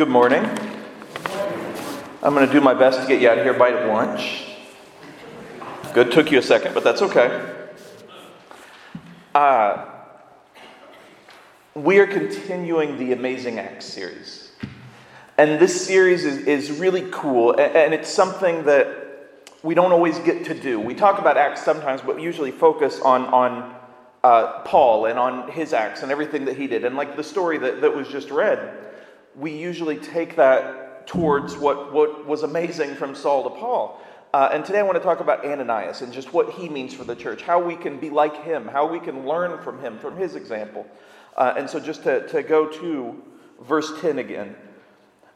Good morning. I'm going to do my best to get you out of here by lunch. Good, took you a second, but that's okay. Uh, we are continuing the Amazing Acts series. And this series is, is really cool, and it's something that we don't always get to do. We talk about Acts sometimes, but we usually focus on, on uh, Paul and on his acts and everything that he did. And like the story that, that was just read, we usually take that towards what, what was amazing from Saul to Paul. Uh, and today I want to talk about Ananias and just what he means for the church, how we can be like him, how we can learn from him, from his example. Uh, and so just to, to go to verse 10 again.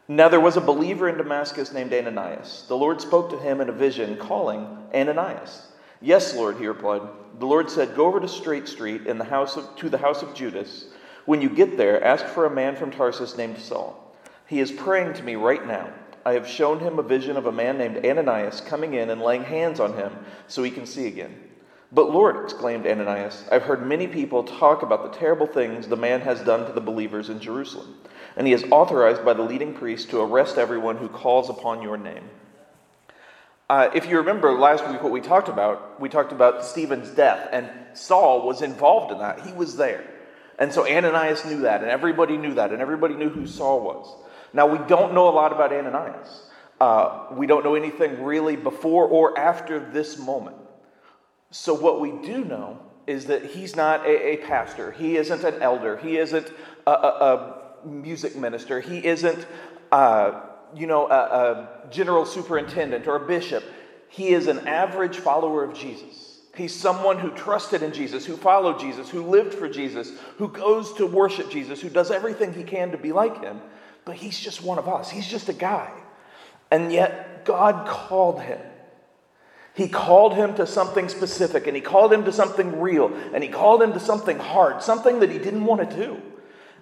Now there was a believer in Damascus named Ananias. The Lord spoke to him in a vision, calling Ananias. Yes, Lord, he replied. The Lord said, Go over to Straight Street in the house of, to the house of Judas when you get there, ask for a man from Tarsus named Saul. He is praying to me right now. I have shown him a vision of a man named Ananias coming in and laying hands on him so he can see again. But Lord, exclaimed Ananias, I've heard many people talk about the terrible things the man has done to the believers in Jerusalem, and he is authorized by the leading priest to arrest everyone who calls upon your name. Uh, if you remember last week what we talked about, we talked about Stephen's death, and Saul was involved in that. He was there. And so Ananias knew that, and everybody knew that, and everybody knew who Saul was. Now, we don't know a lot about Ananias. Uh, we don't know anything really before or after this moment. So, what we do know is that he's not a, a pastor, he isn't an elder, he isn't a, a, a music minister, he isn't, uh, you know, a general superintendent or a bishop. He is an average follower of Jesus. He's someone who trusted in Jesus, who followed Jesus, who lived for Jesus, who goes to worship Jesus, who does everything he can to be like him. But he's just one of us. He's just a guy. And yet, God called him. He called him to something specific, and he called him to something real, and he called him to something hard, something that he didn't want to do.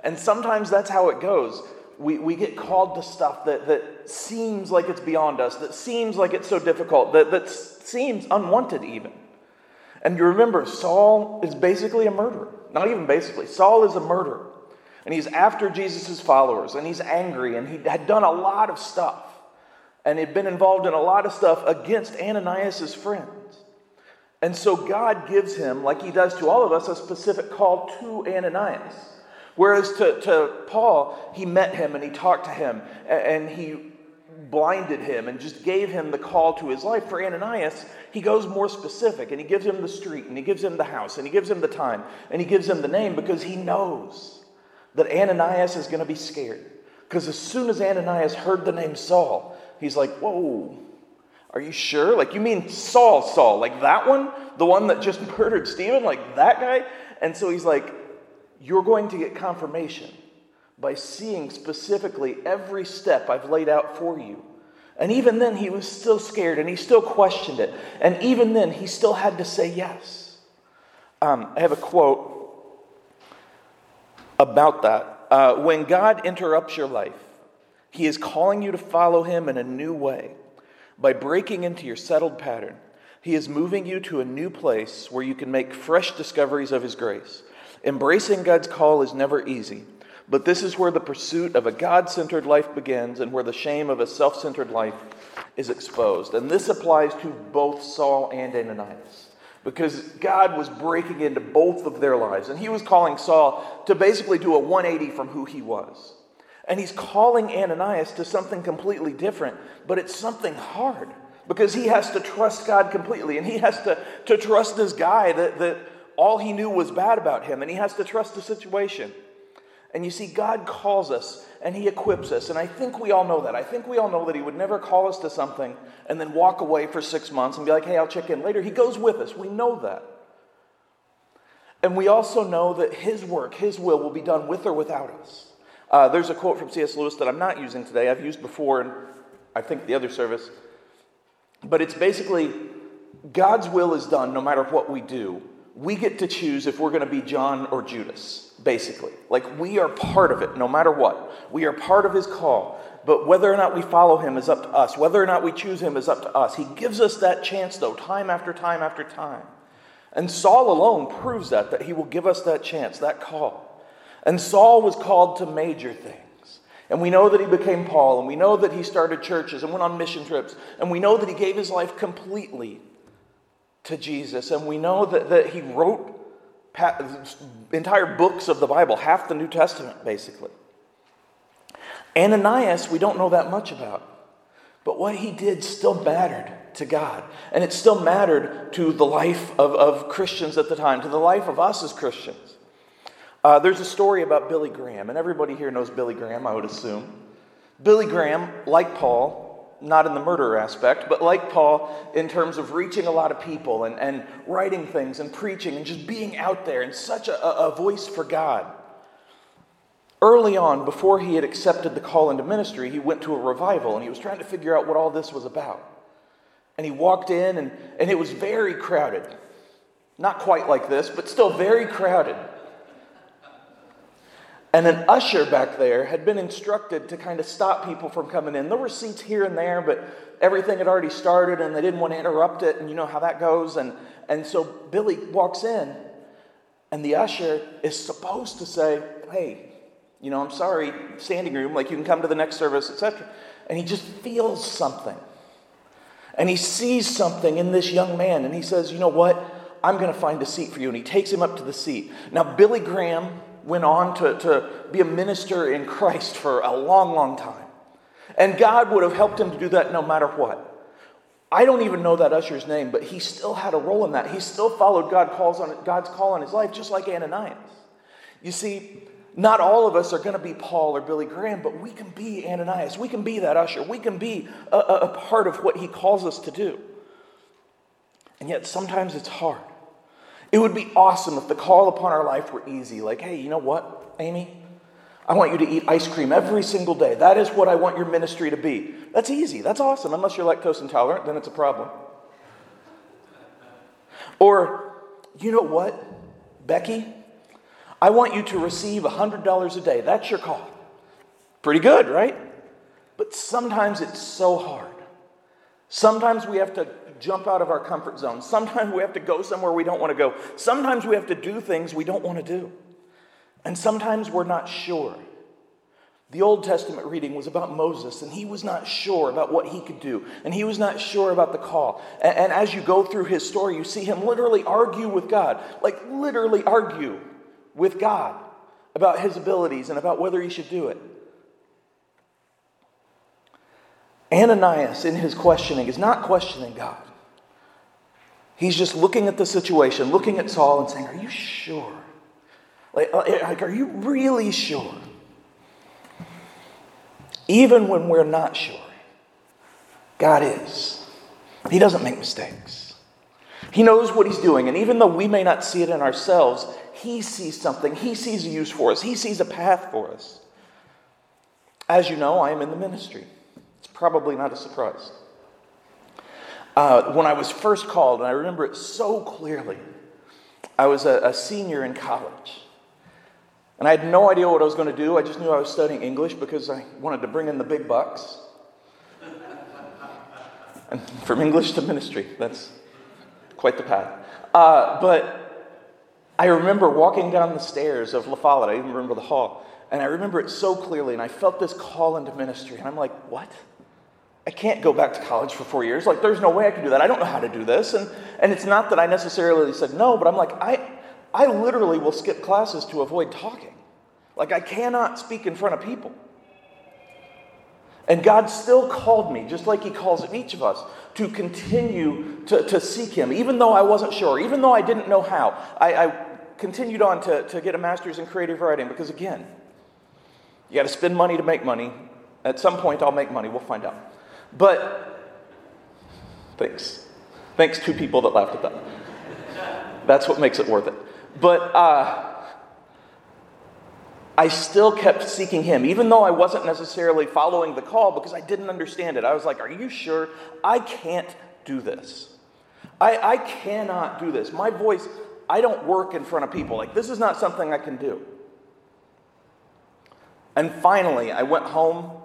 And sometimes that's how it goes. We, we get called to stuff that, that seems like it's beyond us, that seems like it's so difficult, that, that seems unwanted even. And you remember, Saul is basically a murderer. Not even basically, Saul is a murderer. And he's after Jesus' followers, and he's angry, and he had done a lot of stuff. And he'd been involved in a lot of stuff against Ananias' friends. And so God gives him, like he does to all of us, a specific call to Ananias. Whereas to, to Paul, he met him and he talked to him and he blinded him and just gave him the call to his life. For Ananias, he goes more specific and he gives him the street and he gives him the house and he gives him the time and he gives him the name because he knows that Ananias is going to be scared. Because as soon as Ananias heard the name Saul, he's like, Whoa, are you sure? Like, you mean Saul, Saul, like that one? The one that just murdered Stephen? Like that guy? And so he's like, You're going to get confirmation by seeing specifically every step I've laid out for you. And even then, he was still scared and he still questioned it. And even then, he still had to say yes. Um, I have a quote about that. Uh, when God interrupts your life, he is calling you to follow him in a new way. By breaking into your settled pattern, he is moving you to a new place where you can make fresh discoveries of his grace. Embracing God's call is never easy. But this is where the pursuit of a God centered life begins and where the shame of a self centered life is exposed. And this applies to both Saul and Ananias because God was breaking into both of their lives. And he was calling Saul to basically do a 180 from who he was. And he's calling Ananias to something completely different, but it's something hard because he has to trust God completely. And he has to, to trust this guy that, that all he knew was bad about him. And he has to trust the situation. And you see, God calls us and He equips us. And I think we all know that. I think we all know that He would never call us to something and then walk away for six months and be like, hey, I'll check in later. He goes with us. We know that. And we also know that His work, His will, will be done with or without us. Uh, there's a quote from C.S. Lewis that I'm not using today. I've used before in, I think, the other service. But it's basically God's will is done no matter what we do. We get to choose if we're going to be John or Judas basically. Like we are part of it no matter what. We are part of his call. But whether or not we follow him is up to us. Whether or not we choose him is up to us. He gives us that chance, though, time after time after time. And Saul alone proves that, that he will give us that chance, that call. And Saul was called to major things. And we know that he became Paul, and we know that he started churches and went on mission trips, and we know that he gave his life completely to Jesus, and we know that, that he wrote entire books of the Bible, half the New Testament, basically. Ananias, we don't know that much about. But what he did still mattered to God. And it still mattered to the life of, of Christians at the time, to the life of us as Christians. Uh, there's a story about Billy Graham, and everybody here knows Billy Graham, I would assume. Billy Graham, like Paul, not in the murder aspect, but like Paul, in terms of reaching a lot of people and, and writing things and preaching and just being out there and such a, a voice for God. Early on, before he had accepted the call into ministry, he went to a revival and he was trying to figure out what all this was about. And he walked in, and, and it was very crowded. Not quite like this, but still very crowded. And an usher back there had been instructed to kind of stop people from coming in. There were seats here and there, but everything had already started and they didn't want to interrupt it, and you know how that goes. And, and so Billy walks in, and the usher is supposed to say, Hey, you know, I'm sorry, standing room, like you can come to the next service, etc. And he just feels something. And he sees something in this young man, and he says, You know what? I'm going to find a seat for you. And he takes him up to the seat. Now, Billy Graham went on to, to be a minister in Christ for a long, long time. And God would have helped him to do that no matter what. I don't even know that usher's name, but he still had a role in that. He still followed God calls on, God's call on his life, just like Ananias. You see, not all of us are going to be Paul or Billy Graham, but we can be Ananias. We can be that usher. We can be a, a part of what he calls us to do. And yet sometimes it's hard. It would be awesome if the call upon our life were easy. Like, hey, you know what, Amy? I want you to eat ice cream every single day. That is what I want your ministry to be. That's easy. That's awesome. Unless you're lactose intolerant, then it's a problem. Or, you know what, Becky? I want you to receive $100 a day. That's your call. Pretty good, right? But sometimes it's so hard. Sometimes we have to jump out of our comfort zone. Sometimes we have to go somewhere we don't want to go. Sometimes we have to do things we don't want to do. And sometimes we're not sure. The Old Testament reading was about Moses, and he was not sure about what he could do, and he was not sure about the call. And, and, as you go through his story, you see him literally argue with God, like literally argue with God about his abilities and about whether he should do it. Ananias, in his questioning, is not questioning God. He's just looking at the situation, looking at Saul and saying, Are you sure? Like, uh, like, are you really sure? Even when we're not sure, God is. He doesn't make mistakes. He knows what He's doing. And even though we may not see it in ourselves, He sees something. He sees a use for us. He sees a path for us. As you know, I am in the ministry. It's probably not a surprise. Uh, when I was first called, and I remember it so clearly, I was a, a senior in college. And I had no idea what I was going to do. I just knew I was studying English because I wanted to bring in the big bucks. and from English to ministry, that's quite the path. Uh, but I remember walking down the stairs of La Follette. I even remember the hall. And I remember it so clearly. And I felt this call into ministry. And I'm like, what? I can't go back to college for four years. Like, there's no way I can do that. I don't know how to do this. And, and it's not that I necessarily said no, but I'm like, I, I literally will skip classes to avoid talking. Like, I cannot speak in front of people. And God still called me, just like He calls each of us, to continue to, to seek Him, even though I wasn't sure, even though I didn't know how. I, I continued on to, to get a master's in creative writing because, again, you got to spend money to make money. At some point, I'll make money. We'll find out. But thanks. Thanks to people that laughed at that. That's what makes it worth it. But uh, I still kept seeking him, even though I wasn't necessarily following the call because I didn't understand it. I was like, Are you sure? I can't do this. I, I cannot do this. My voice, I don't work in front of people. Like, this is not something I can do. And finally, I went home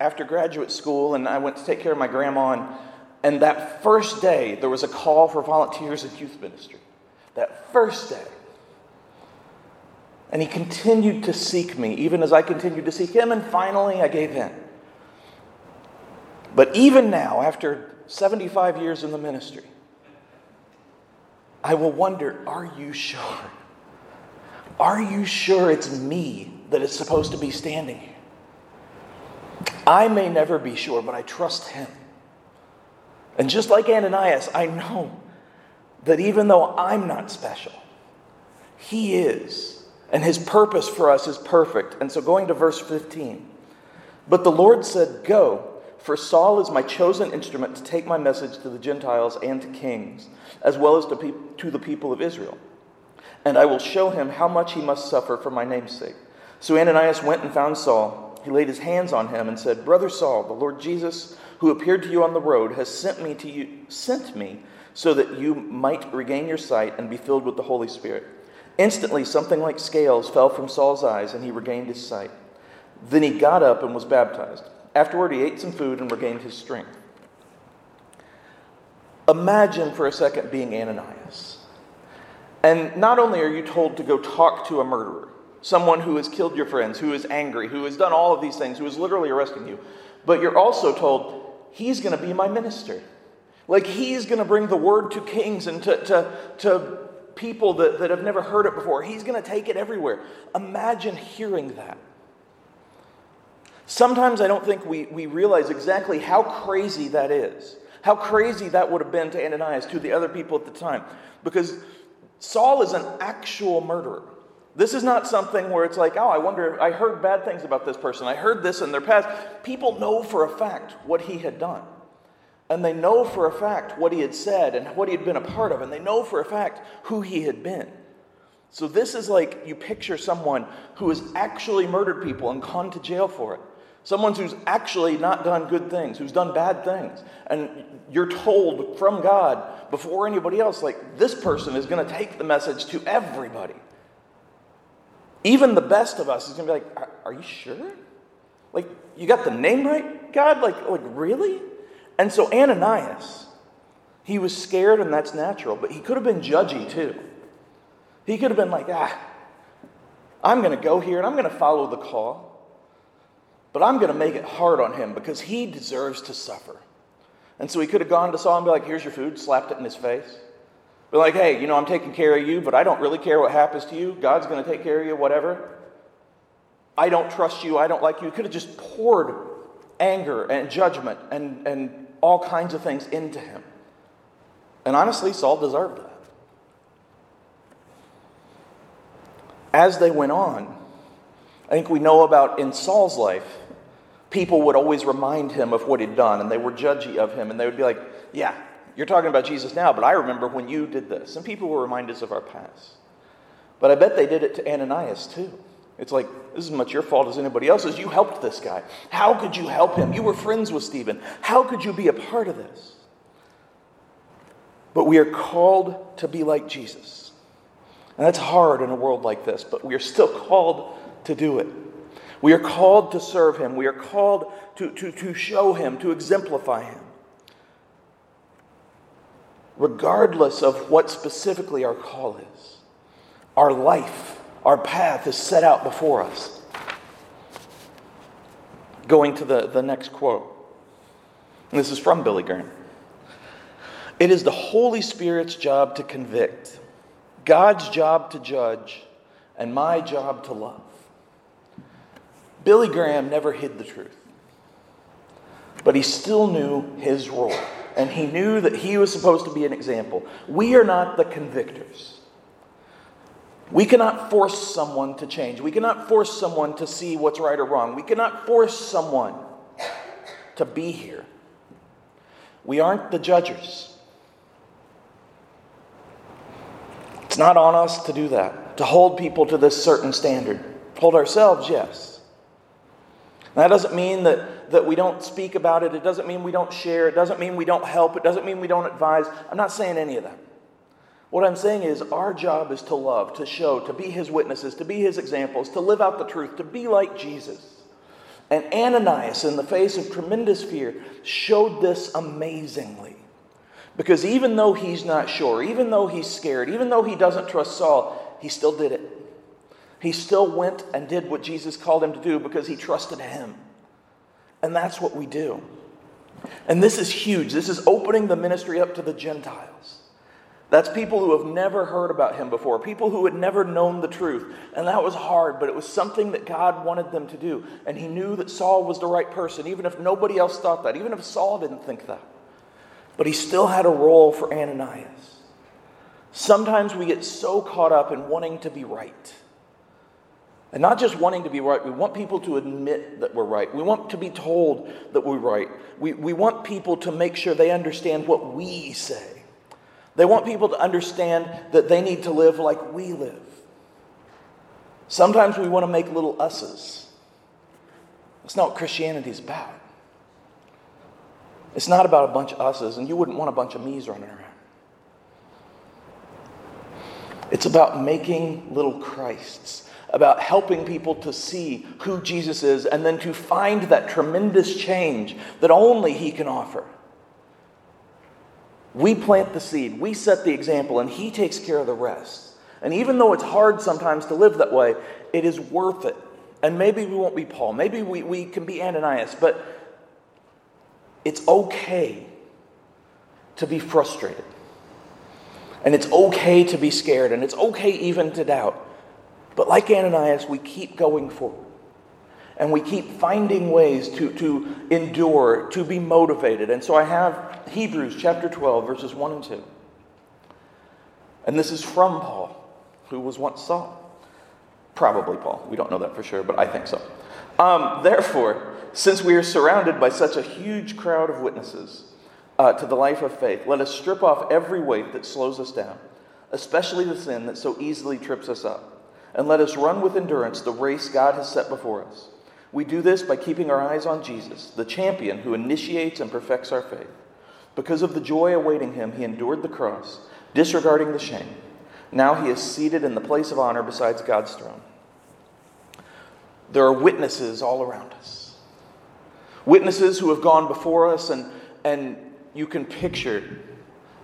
after graduate school and I went to take care of my grandma. And, and that first day, there was a call for volunteers in youth ministry. That first day. And he continued to seek me, even as I continued to seek him, and finally I gave in. But even now, after 75 years in the ministry, I will wonder are you sure? Are you sure it's me that is supposed to be standing here? I may never be sure, but I trust him. And just like Ananias, I know that even though I'm not special, he is. And his purpose for us is perfect. And so going to verse 15. But the Lord said, Go, for Saul is my chosen instrument to take my message to the Gentiles and to kings, as well as to, pe- to the people of Israel. And I will show him how much he must suffer for my name's sake. So Ananias went and found Saul. He laid his hands on him and said, Brother Saul, the Lord Jesus, who appeared to you on the road, has sent me to you, sent me so that you might regain your sight and be filled with the Holy Spirit. Instantly, something like scales fell from Saul's eyes, and he regained his sight. Then he got up and was baptized. Afterward, he ate some food and regained his strength. Imagine for a second being Ananias. And not only are you told to go talk to a murderer, someone who has killed your friends, who is angry, who has done all of these things, who is literally arresting you, but you're also told, he's going to be my minister. Like he's going to bring the word to kings and to, to, to people that, that have never heard it before. He's going to take it everywhere. Imagine hearing that. Sometimes I don't think we, we realize exactly how crazy that is. How crazy that would have been to Ananias, to the other people at the time. Because Saul is an actual murderer. This is not something where it's like, oh, I wonder, I heard bad things about this person. I heard this in their past. People know for a fact what he had done. And they know for a fact what he had said and what he had been a part of. And they know for a fact who he had been. So this is like you picture someone who has actually murdered people and gone to jail for it. Someone who's actually not done good things, who's done bad things. And you're told from God before anybody else, like, this person is going to take the message to everybody. Even the best of us is going to be like, are, are you sure? Like, you got the name right, God? Like, like, really? And so Ananias, he was scared, and that's natural, but he could have been judgy too. He could have been like, ah, I'm going to go here and I'm going to follow the call. But I'm going to make it hard on him because he deserves to suffer. And so he could have gone to Saul and be like, here's your food, slapped it in his face. Be like, hey, you know, I'm taking care of you, but I don't really care what happens to you. God's going to take care of you, whatever. I don't trust you. I don't like you. Could have just poured anger and judgment and, and all kinds of things into him. And honestly, Saul deserved that. As they went on, I think we know about in Saul's life, people would always remind him of what he'd done, and they were judgy of him, and they would be like, Yeah, you're talking about Jesus now, but I remember when you did this. And people will remind us of our past. But I bet they did it to Ananias too. It's like, this is as much your fault as anybody else's. You helped this guy. How could you help him? You were friends with Stephen. How could you be a part of this? But we are called to be like Jesus. And that's hard in a world like this, but we are still called to do it. We are called to serve him. We are called to, to, to show him, to exemplify him. Regardless of what specifically our call is, our life, our path is set out before us. Going to the, the next quote. And this is from Billy Graham. It is the Holy Spirit's job to convict, God's job to judge, and my job to love. Billy Graham never hid the truth, but he still knew his role, and he knew that he was supposed to be an example. We are not the convictors. We cannot force someone to change. We cannot force someone to see what's right or wrong. We cannot force someone to be here. We aren't the judges. It's not on us to do that, to hold people to this certain standard. Hold ourselves, yes. That doesn't mean that, that we don't speak about it. It doesn't mean we don't share. It doesn't mean we don't help. It doesn't mean we don't advise. I'm not saying any of that. What I'm saying is, our job is to love, to show, to be his witnesses, to be his examples, to live out the truth, to be like Jesus. And Ananias, in the face of tremendous fear, showed this amazingly. Because even though he's not sure, even though he's scared, even though he doesn't trust Saul, he still did it. He still went and did what Jesus called him to do because he trusted him. And that's what we do. And this is huge. This is opening the ministry up to the Gentiles. That's people who have never heard about him before, people who had never known the truth. And that was hard, but it was something that God wanted them to do. And he knew that Saul was the right person, even if nobody else thought that, even if Saul didn't think that. But he still had a role for Ananias. Sometimes we get so caught up in wanting to be right. And not just wanting to be right, we want people to admit that we're right. We want to be told that we're right. We, we want people to make sure they understand what we say. They want people to understand that they need to live like we live. Sometimes we want to make little us's. That's not what Christianity is about. It's not about a bunch of us's, and you wouldn't want a bunch of me's running around. It's about making little Christs, about helping people to see who Jesus is and then to find that tremendous change that only He can offer. We plant the seed, we set the example, and He takes care of the rest. And even though it's hard sometimes to live that way, it is worth it. And maybe we won't be Paul, maybe we, we can be Ananias, but it's okay to be frustrated. And it's okay to be scared, and it's okay even to doubt. But like Ananias, we keep going forward. And we keep finding ways to, to endure, to be motivated. And so I have Hebrews chapter 12, verses 1 and 2. And this is from Paul, who was once Saul. Probably Paul. We don't know that for sure, but I think so. Um, Therefore, since we are surrounded by such a huge crowd of witnesses uh, to the life of faith, let us strip off every weight that slows us down, especially the sin that so easily trips us up, and let us run with endurance the race God has set before us. We do this by keeping our eyes on Jesus, the champion who initiates and perfects our faith. Because of the joy awaiting him, he endured the cross, disregarding the shame. Now he is seated in the place of honor beside God's throne. There are witnesses all around us. Witnesses who have gone before us, and, and you can picture.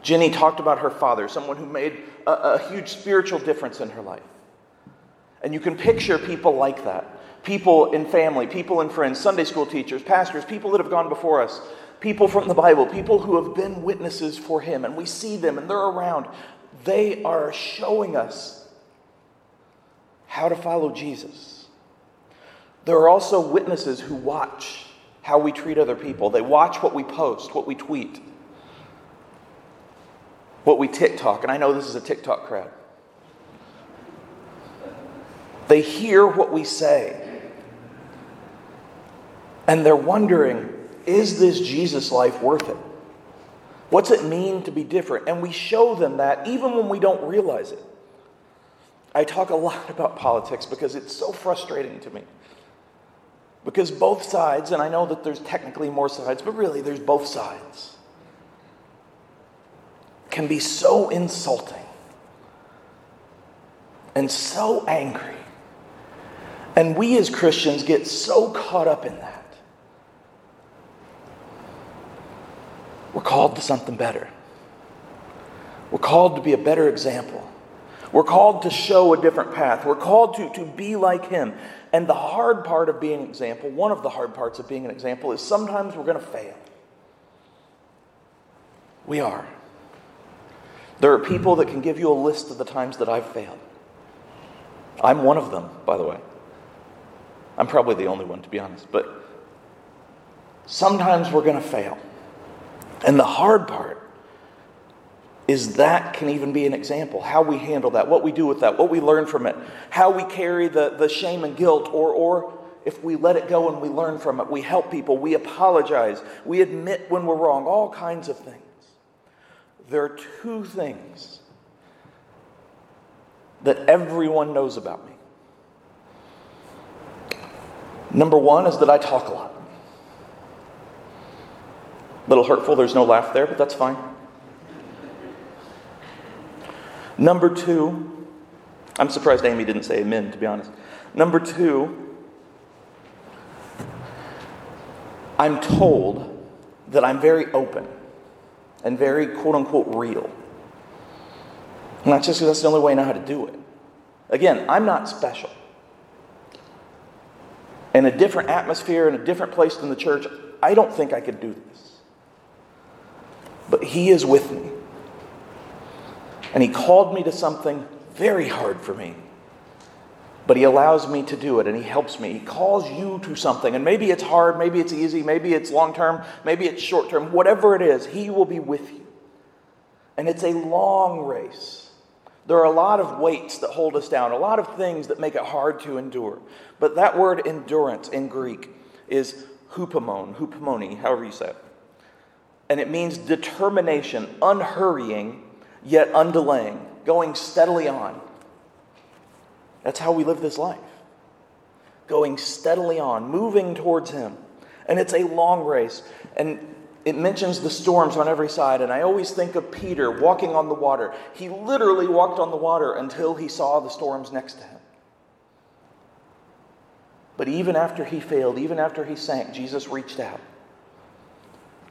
Jenny talked about her father, someone who made a, a huge spiritual difference in her life. And you can picture people like that people in family, people in friends, Sunday school teachers, pastors, people that have gone before us, people from the Bible, people who have been witnesses for Him, and we see them and they're around. They are showing us how to follow Jesus. There are also witnesses who watch how we treat other people, they watch what we post, what we tweet, what we TikTok, and I know this is a TikTok crowd. They hear what we say. And they're wondering is this Jesus life worth it? What's it mean to be different? And we show them that even when we don't realize it. I talk a lot about politics because it's so frustrating to me. Because both sides, and I know that there's technically more sides, but really there's both sides, can be so insulting and so angry. And we as Christians get so caught up in that. We're called to something better. We're called to be a better example. We're called to show a different path. We're called to, to be like Him. And the hard part of being an example, one of the hard parts of being an example, is sometimes we're going to fail. We are. There are people that can give you a list of the times that I've failed. I'm one of them, by the way. I'm probably the only one, to be honest. But sometimes we're going to fail. And the hard part is that can even be an example. How we handle that, what we do with that, what we learn from it, how we carry the, the shame and guilt, or, or if we let it go and we learn from it, we help people, we apologize, we admit when we're wrong, all kinds of things. There are two things that everyone knows about me. Number one is that I talk a lot. A little hurtful, there's no laugh there, but that's fine. Number two, I'm surprised Amy didn't say amen, to be honest. Number two, I'm told that I'm very open and very quote unquote real. Not just because that's the only way I know how to do it. Again, I'm not special. In a different atmosphere, in a different place than the church, I don't think I could do this. But He is with me. And He called me to something very hard for me. But He allows me to do it and He helps me. He calls you to something. And maybe it's hard, maybe it's easy, maybe it's long term, maybe it's short term. Whatever it is, He will be with you. And it's a long race. There are a lot of weights that hold us down, a lot of things that make it hard to endure. But that word endurance in Greek is hupomone, hupomone, however you say it. And it means determination, unhurrying, yet undelaying, going steadily on. That's how we live this life. Going steadily on, moving towards Him. And it's a long race. And it mentions the storms on every side, and I always think of Peter walking on the water. He literally walked on the water until he saw the storms next to him. But even after he failed, even after he sank, Jesus reached out.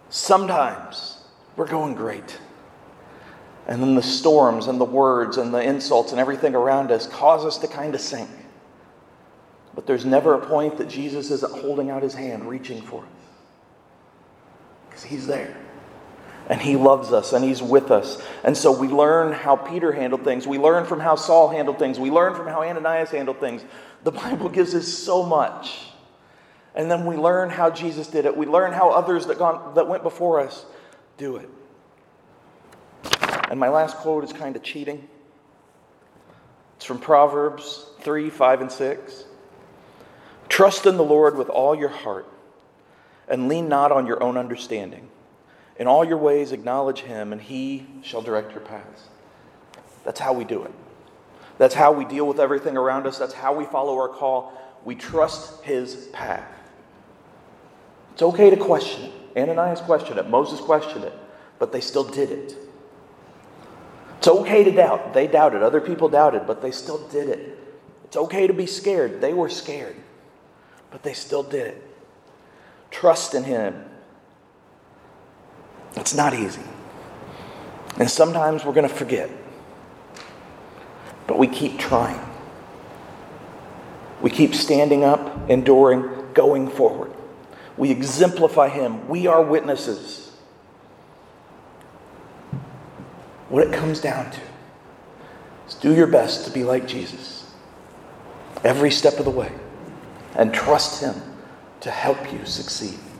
Sometimes we're going great. And then the storms and the words and the insults and everything around us cause us to kind of sink. But there's never a point that Jesus isn't holding out his hand, reaching for us. He's there. And he loves us and he's with us. And so we learn how Peter handled things. We learn from how Saul handled things. We learn from how Ananias handled things. The Bible gives us so much. And then we learn how Jesus did it. We learn how others that, gone, that went before us do it. And my last quote is kind of cheating. It's from Proverbs 3 5 and 6. Trust in the Lord with all your heart and lean not on your own understanding. In all your ways, acknowledge him, and he shall direct your paths. That's how we do it. That's how we deal with everything around us. That's how we follow our call. We trust his path. It's okay to question it. Ananias questioned it. Moses questioned it. But they still did it. It's okay to doubt. They doubted. Other people doubted, but they still did it. It's okay to be scared. They were scared, but they still did it. Trust in him. It's not easy. And sometimes we're going to forget. But we keep trying. We keep standing up, enduring, going forward. We exemplify Him. We are witnesses. What it comes down to is do your best to be like Jesus every step of the way and trust Him to help you succeed.